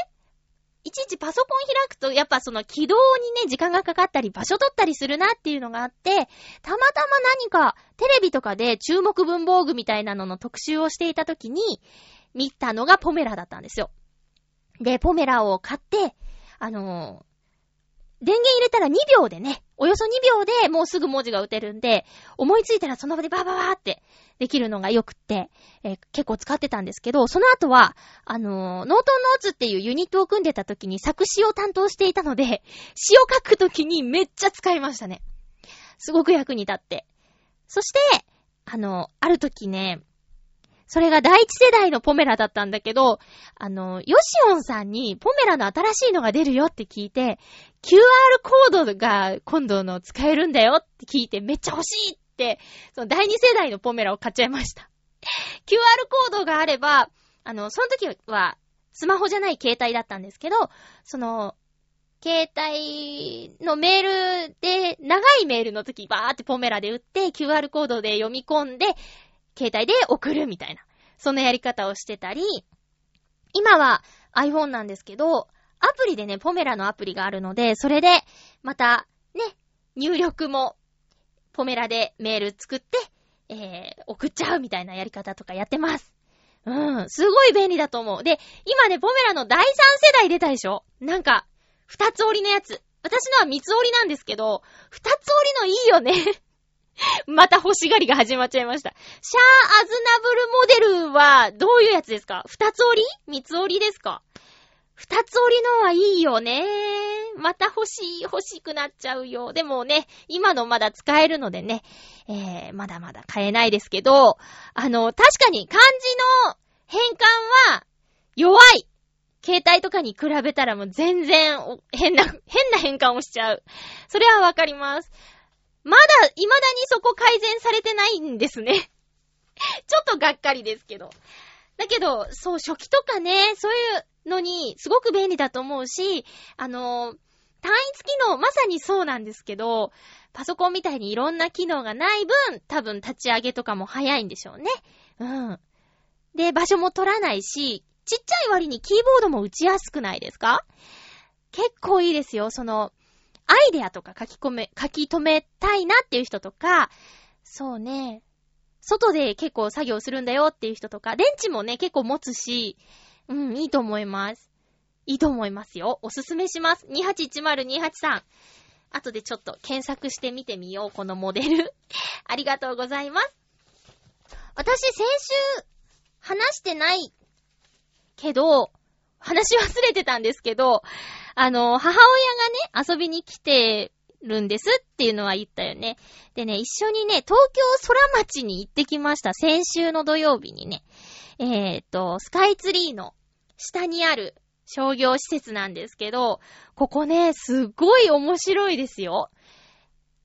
いちいちパソコン開くと、やっぱその起動にね、時間がかかったり、場所取ったりするなっていうのがあって、たまたま何かテレビとかで注目文房具みたいなのの特集をしていた時に、見たのがポメラだったんですよ。で、ポメラを買って、あの電源入れたら2秒でね、およそ2秒でもうすぐ文字が打てるんで、思いついたらその場でバーバーバーってできるのが良くって、えー結構使ってたんですけど、その後は、あのーノートンノーツっていうユニットを組んでた時に作詞を担当していたので、詩を書く時にめっちゃ使いましたね。すごく役に立って。そして、あの、ある時ね、それが第一世代のポメラだったんだけど、あの、ヨシオンさんにポメラの新しいのが出るよって聞いて、QR コードが今度の使えるんだよって聞いてめっちゃ欲しいって、その第二世代のポメラを買っちゃいました。QR コードがあれば、あの、その時はスマホじゃない携帯だったんですけど、その、携帯のメールで、長いメールの時バーってポメラで打って、QR コードで読み込んで、携帯で送るみたいな。そのやり方をしてたり、今は iPhone なんですけど、アプリでね、ポメラのアプリがあるので、それで、また、ね、入力も、ポメラでメール作って、えー、送っちゃうみたいなやり方とかやってます。うん、すごい便利だと思う。で、今ね、ポメラの第3世代出たでしょ？なんか、二つ折りのやつ。私のは三つ折りなんですけど、二つ折りのいいよね。また欲しがりが始まっちゃいました。シャーアズナブルモデルはどういうやつですか？二つ折り？三つ折りですか？二つ折りのはいいよね。また欲しい、欲しくなっちゃうよ。でもね、今のまだ使えるのでね、えー、まだまだ買えないですけど、あの、確かに漢字の変換は弱い。携帯とかに比べたらもう全然変な、変な変換をしちゃう。それはわかります。まだ、未だにそこ改善されてないんですね。ちょっとがっかりですけど。だけど、そう、初期とかね、そういうのにすごく便利だと思うし、あの、単一機能、まさにそうなんですけど、パソコンみたいにいろんな機能がない分、多分立ち上げとかも早いんでしょうね。うん。で、場所も取らないし、ちっちゃい割にキーボードも打ちやすくないですか？結構いいですよ。その、アイデアとか書き込め、書き留めたいなっていう人とか、そうね、外で結構作業するんだよっていう人とか、電池もね、結構持つし、うん、いいと思います。いいと思いますよ。おすすめします。2810283。後でちょっと検索してみてみよう、このモデル。ありがとうございます。私、先週、話してないけど、話忘れてたんですけど、あの、母親がね、遊びに来てるんですっていうのは言ったよね。でね、一緒にね、東京空町に行ってきました。先週の土曜日にね。えっ、ー、と、スカイツリーの下にある商業施設なんですけど、ここね、すっごい面白いですよ。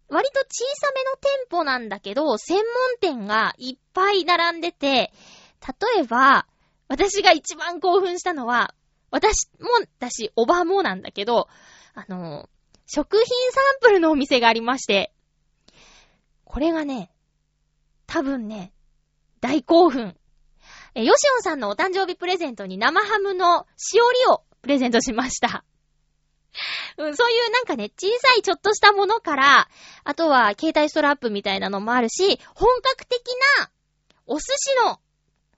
割と小さめの店舗なんだけど、専門店がいっぱい並んでて、例えば、私が一番興奮したのは、私もだし、おばもなんだけど、あの、食品サンプルのお店がありまして、これがね、多分ね、大興奮。え、ヨシオンさんのお誕生日プレゼントに生ハムのしおりをプレゼントしました。うん、そういうなんかね、小さいちょっとしたものから、あとは携帯ストラップみたいなのもあるし、本格的なお寿司の、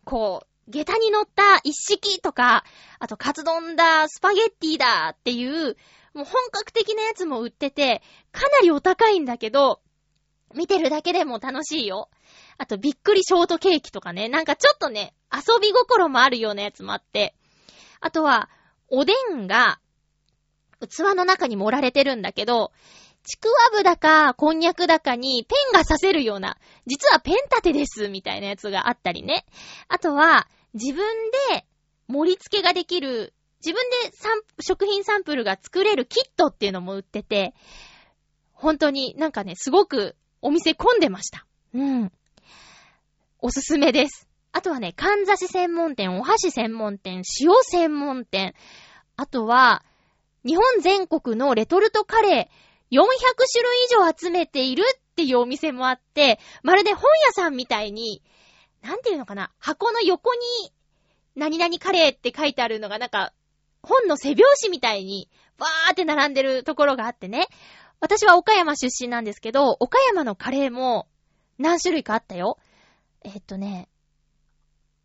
こう、下駄に乗った一式とか、あとカツ丼だ、スパゲッティだっていう、もう本格的なやつも売ってて、かなりお高いんだけど、見てるだけでも楽しいよ。あとびっくりショートケーキとかね、なんかちょっとね、遊び心もあるようなやつもあって。あとは、おでんが、器の中に盛られてるんだけど、ちくわぶだか、こんにゃくだかにペンが刺せるような、実はペン立てです、みたいなやつがあったりね。あとは、自分で盛り付けができる、自分で食品サンプルが作れるキットっていうのも売ってて、本当になんかね、すごくお店混んでました。うん。おすすめです。あとはね、かんざし専門店、お箸専門店、塩専門店、あとは、日本全国のレトルトカレー、400種類以上集めているっていうお店もあって、まるで本屋さんみたいに、なんていうのかな、箱の横に、何々カレーって書いてあるのがなんか、本の背表紙みたいに、バーって並んでるところがあってね。私は岡山出身なんですけど、岡山のカレーも何種類かあったよ。え、っとね、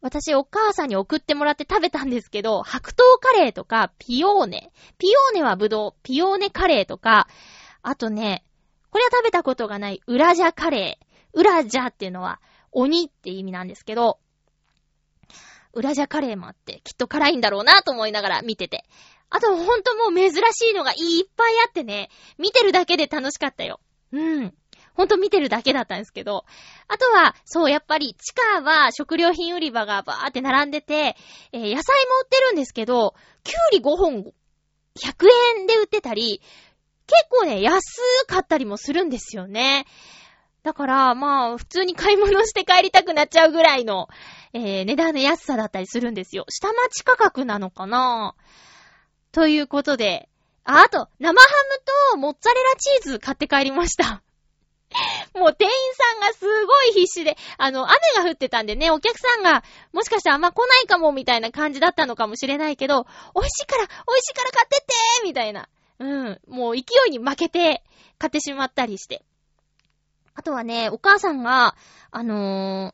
私お母さんに送ってもらって食べたんですけど、白桃カレーとか、ピオーネ。ピオーネはぶどう、ピオーネカレーとか、あとね、これは食べたことがない、ウラジャカレー。ウラジャっていうのは、鬼って意味なんですけど、ウラジャカレーもあって、きっと辛いんだろうなと思いながら見てて。あとほんともう珍しいのがいっぱいあってね、見てるだけで楽しかったよ。うん。ほんと見てるだけだったんですけど。あとは、そう、やっぱり、地下は食料品売り場がバーって並んでて、えー、野菜も売ってるんですけど、きゅうり5本100円で売ってたり、結構ね、安かったりもするんですよね。だから、まあ、普通に買い物して帰りたくなっちゃうぐらいの、えー、値段の安さだったりするんですよ。下町価格なのかなということで、あ、あと、生ハムとモッツァレラチーズ買って帰りました。もう店員さんがすごい必死で、あの、雨が降ってたんでね、お客さんが、もしかしたらあんま来ないかもみたいな感じだったのかもしれないけど、美味しいから、美味しいから買ってってみたいな。うん。もう勢いに負けて買ってしまったりして。あとはね、お母さんが、あの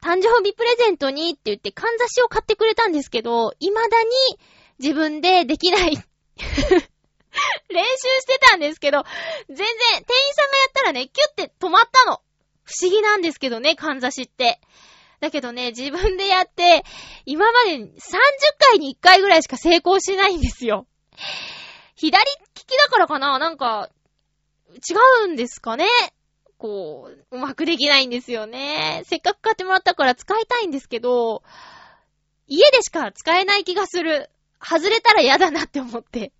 ー、誕生日プレゼントにって言って、かんざしを買ってくれたんですけど、未だに自分でできない 練習してたんですけど、全然、店員さんがやったらね、キュッて止まったの。不思議なんですけどね、かんざしって。だけどね、自分でやって、今まで30回に1回ぐらいしか成功しないんですよ。左利きだからかな？なんか、違うんですかね？こう、うまくできないんですよね。せっかく買ってもらったから使いたいんですけど、家でしか使えない気がする。外れたら嫌だなって思って。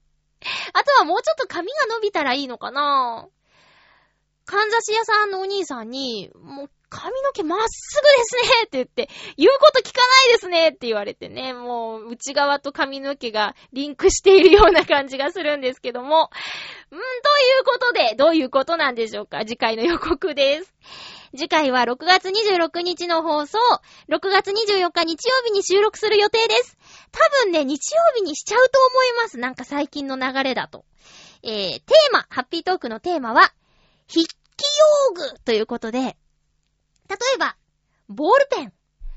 あとはもうちょっと髪が伸びたらいいのかな？かんざし屋さんのお兄さんに、もう髪の毛まっすぐですねって言って、言うこと聞かないですねって言われてね、もう内側と髪の毛がリンクしているような感じがするんですけども。んということで、どういうことなんでしょうか？次回の予告です。次回は6月26日の放送、6月24日日曜日に収録する予定です。多分ね、日曜日にしちゃうと思います。なんか最近の流れだと。えー、テーマ、ハッピートークのテーマは、筆記用具ということで、例えば、ボールペン、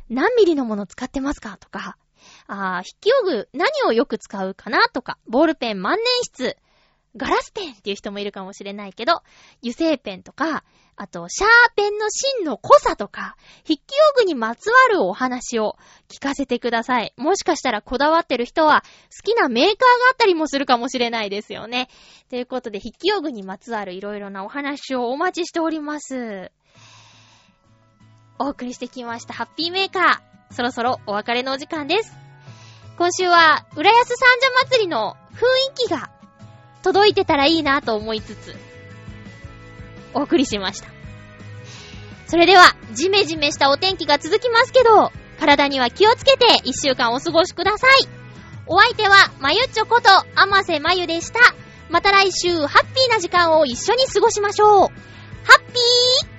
何ミリのもの使ってますか？とか、あー筆記用具、何をよく使うかな？とか、ボールペン万年筆、ガラスペンっていう人もいるかもしれないけど、油性ペンとか、あと、シャーペンの芯の濃さとか、筆記用具にまつわるお話を聞かせてください。もしかしたらこだわってる人は、好きなメーカーがあったりもするかもしれないですよね。ということで、筆記用具にまつわるいろいろなお話をお待ちしております。お送りしてきました、ハッピーメーカー。そろそろお別れのお時間です。今週は、浦安三社祭りの雰囲気が届いてたらいいなと思いつつ、お送りしました。それでは、ジメジメしたお天気が続きますけど、体には気をつけて一週間お過ごしください。お相手は、まゆちょこと、あませまゆでした。また来週、ハッピーな時間を一緒に過ごしましょう。ハッピー